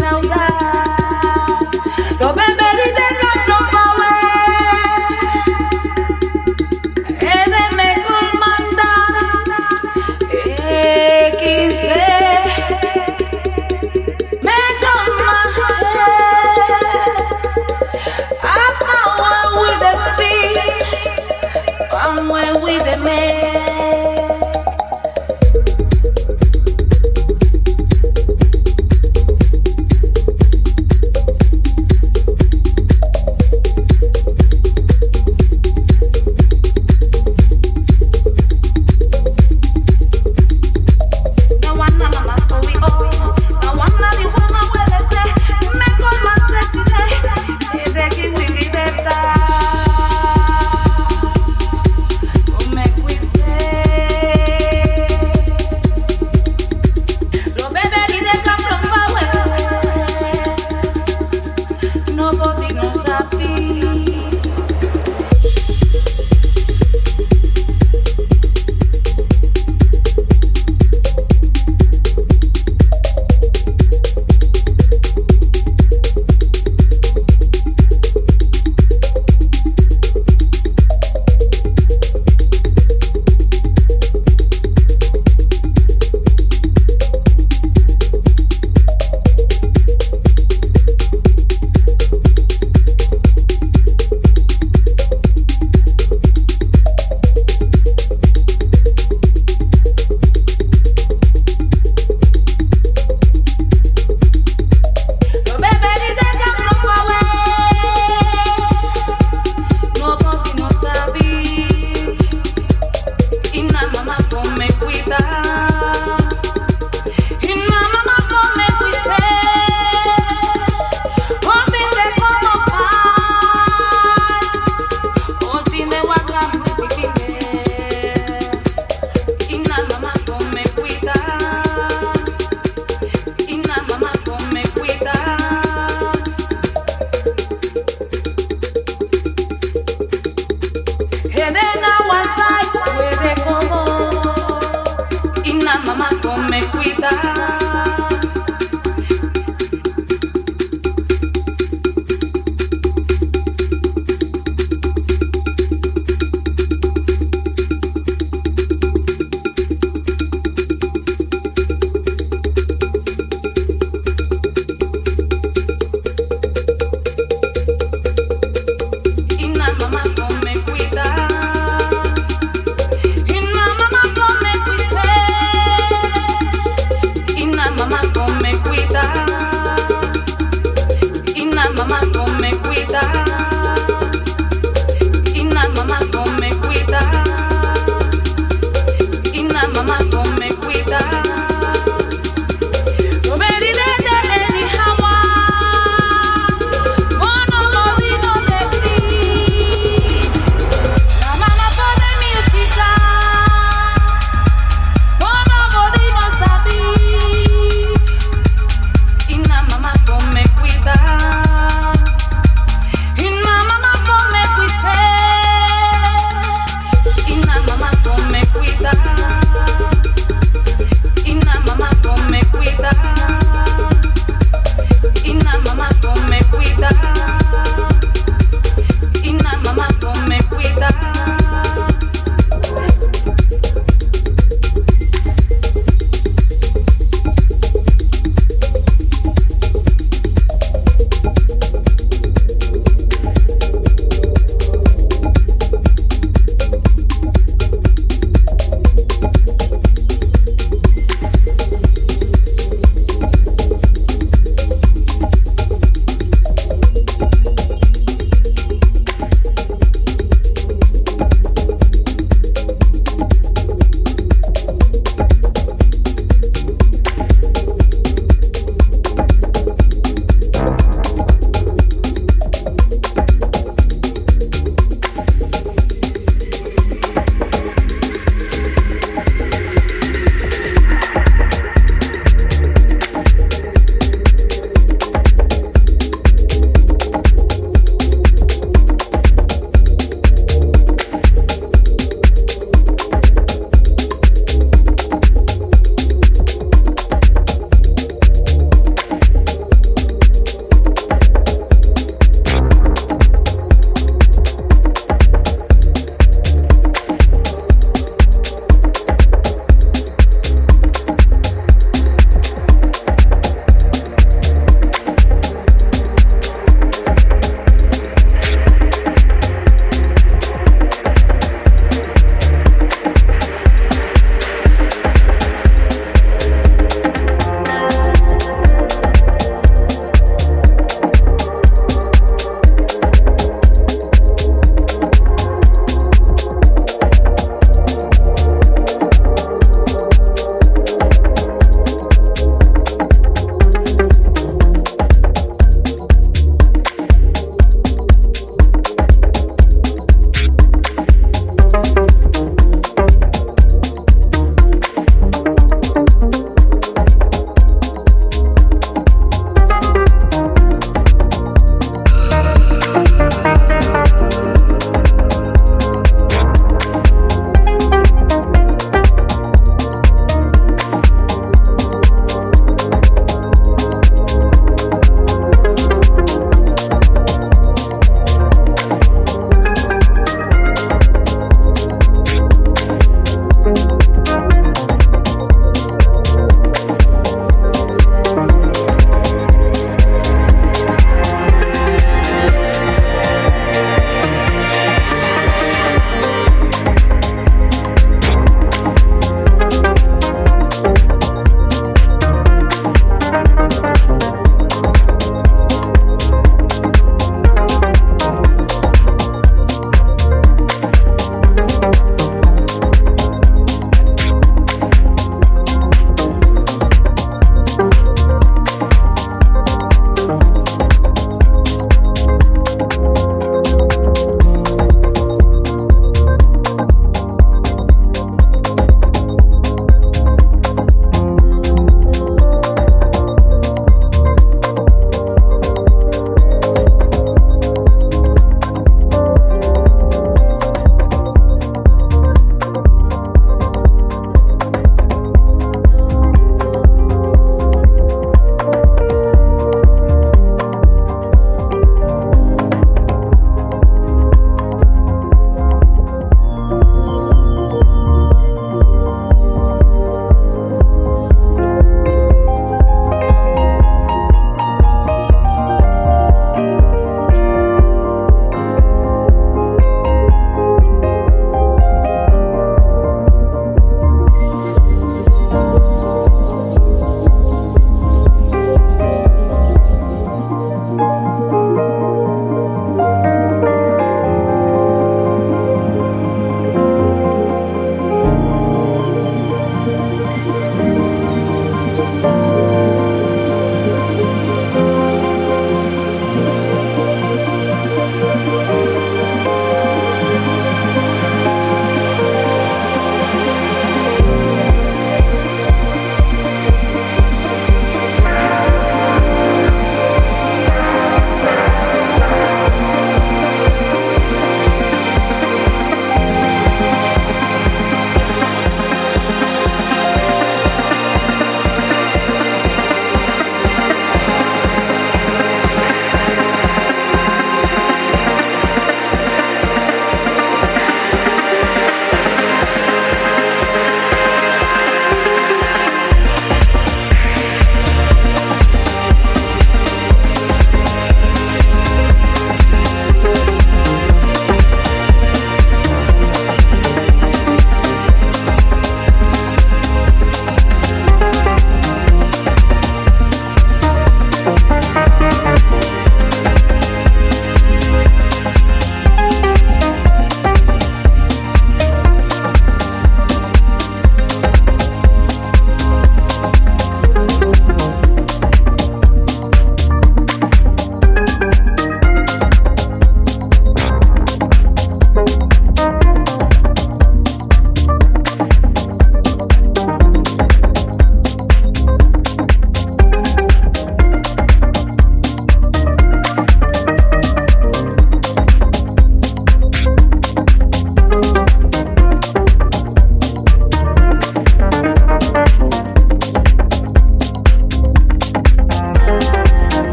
now.